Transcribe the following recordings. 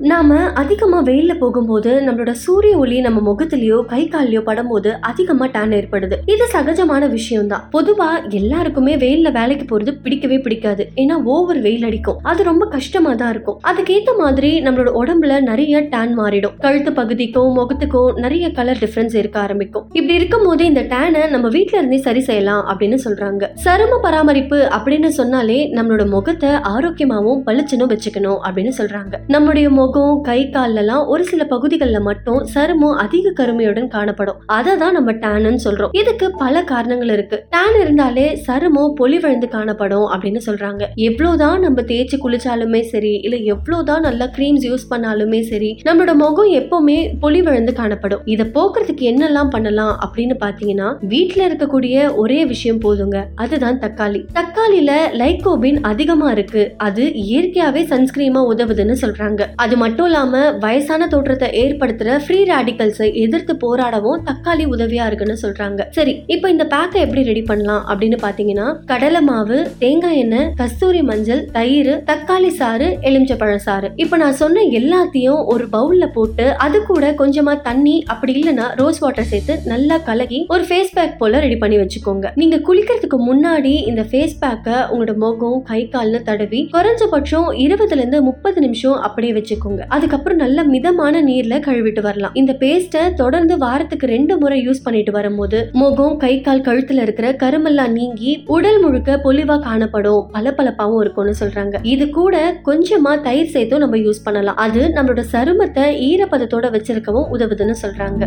நாம அதிகமா வெயில்ல போகும்போது நம்மளோட சூரிய ஒளி நம்ம முகத்திலயோ கை கால்லயோ படும்போது அதிகமா டேன் ஏற்படுது. இது சகஜமான விஷயம் தான் பொதுவா எல்லாருக்குமே வெயில்ல வேலைக்கு போறது பிடிக்கவே பிடிக்காது. ஏன்னா ஓவர் வெயில் அடிக்கும். அது ரொம்ப கஷ்டமா தான் இருக்கும். அதுக்கேத்த மாதிரி நம்மளோட உடம்புல நிறைய டேன் மாறிடும். கழுத்து பகுதிக்கும் முகத்துக்கும் நிறைய கலர் டிஃபரன்ஸ் இருக்க ஆரம்பிக்கும். இப்படி இருக்கும் போது இந்த டேனை நம்ம வீட்டில் இருந்தே சரி செய்யலாம் அப்படின்னு சொல்றாங்க. சரும பராமரிப்பு அப்படின்னு சொன்னாலே நம்மளோட முகத்தை ஆரோக்கியமாவும் பளிச்சுன்னு வச்சுக்கணும் அப்படின்னு சொல்றாங்க. நம்முடைய முகம் கை கால்லலாம் ஒரு சில பகுதிகளில் மட்டும் சருமம் அதிக கருமையுடன் காணப்படும். அதை தான் நம்ம டேன்னு சொல்றோம். இதுக்கு பல காரணங்கள் இருக்கு. டேன் இருந்தாலே சருமம் பொலிவழுந்து காணப்படும் அப்படின்னு சொல்றாங்க. எவ்வளவுதான் நம்ம தேய்ச்சி குளிச்சாலுமே சரி இல்ல எவ்வளவுதான் நல்லா க்ரீம்ஸ் யூஸ் பண்ணாலுமே சரி நம்மளோட முகம் எப்பவுமே பொலிவழுந்து காணப்படும். இதை போக்குறதுக்கு என்னெல்லாம் பண்ணலாம் அப்படின்னு பாத்தீங்கன்னா வீட்டுல இருக்கக்கூடிய ஒரே விஷயம் போதுங்க. அதுதான் தக்காளி. தக்காளியில லைகோபின் அதிகமா இருக்கு. அது இயற்கையாவே சன்ஸ்கிரீமா உதவுதுன்னு சொல்றாங்க. அது மட்டும் இல்லாமல் வயசான தோற்றத்தை ஏற்படுத்துற ஃப்ரீ ரேடிக்கல்ஸை எதிர்த்து போராடவும் தக்காளி உதவியா இருக்குன்னு சொல்றாங்க. சரி இப்போ இந்த பேக்கை எப்படி ரெடி பண்ணலாம் அப்படின்னு பாத்தீங்கன்னா கடலை மாவு தேங்காய் எண்ணெய் கஸ்தூரி மஞ்சள் தயிர் தக்காளி சாறு எலுமிச்சப்பழம் சாறு. இப்போ நான் சொன்ன எல்லாத்தையும் ஒரு பவுல்ல போட்டு அது கூட கொஞ்சமா தண்ணி அப்படி இல்லைன்னா ரோஸ் வாட்டர் சேர்த்து நல்லா கலகி ஒரு ஃபேஸ் பேக் போல ரெடி பண்ணி வச்சுக்கோங்க. நீங்க குளிக்கிறதுக்கு முன்னாடி இந்த ஃபேஸ் பேக்கை உங்களோட முகம் கை கால்னு தடவி குறைஞ்சபட்சம் இருபதுல இருந்து முப்பது நிமிஷம் அப்படியே வச்சுக்கோங்க. அதுக்கப்புறம் நல்ல மிதமான நீர்ல கழுவிட்டு வரலாம். இந்த பேஸ்ட்டை தொடர்ந்து வாரத்துக்கு ரெண்டு முறை யூஸ் பண்ணிட்டு வரும்போது முகம் கை கால் கழுத்துல இருக்கிற கருமெல்லாம் நீங்கி உடல் முழுக்க பொலிவா காணப்படும். பளபளப்பாவும் இருக்கும்னு சொல்றாங்க. இது கூட கொஞ்சமா தயிர் சேர்த்தும் நம்ம யூஸ் பண்ணலாம். அது நம்மளோட சருமத்தை ஈரப்பதத்தோட வச்சிருக்கவும் உதவுதுன்னு சொல்றாங்க.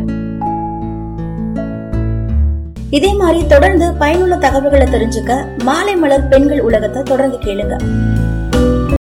இதே மாதிரி தொடர்ந்து பயனுள்ள தகவல்களை தெரிஞ்சுக்க மாலை மலர் பெண்கள் உலகத்தை தொடர்ந்து கேளுங்க.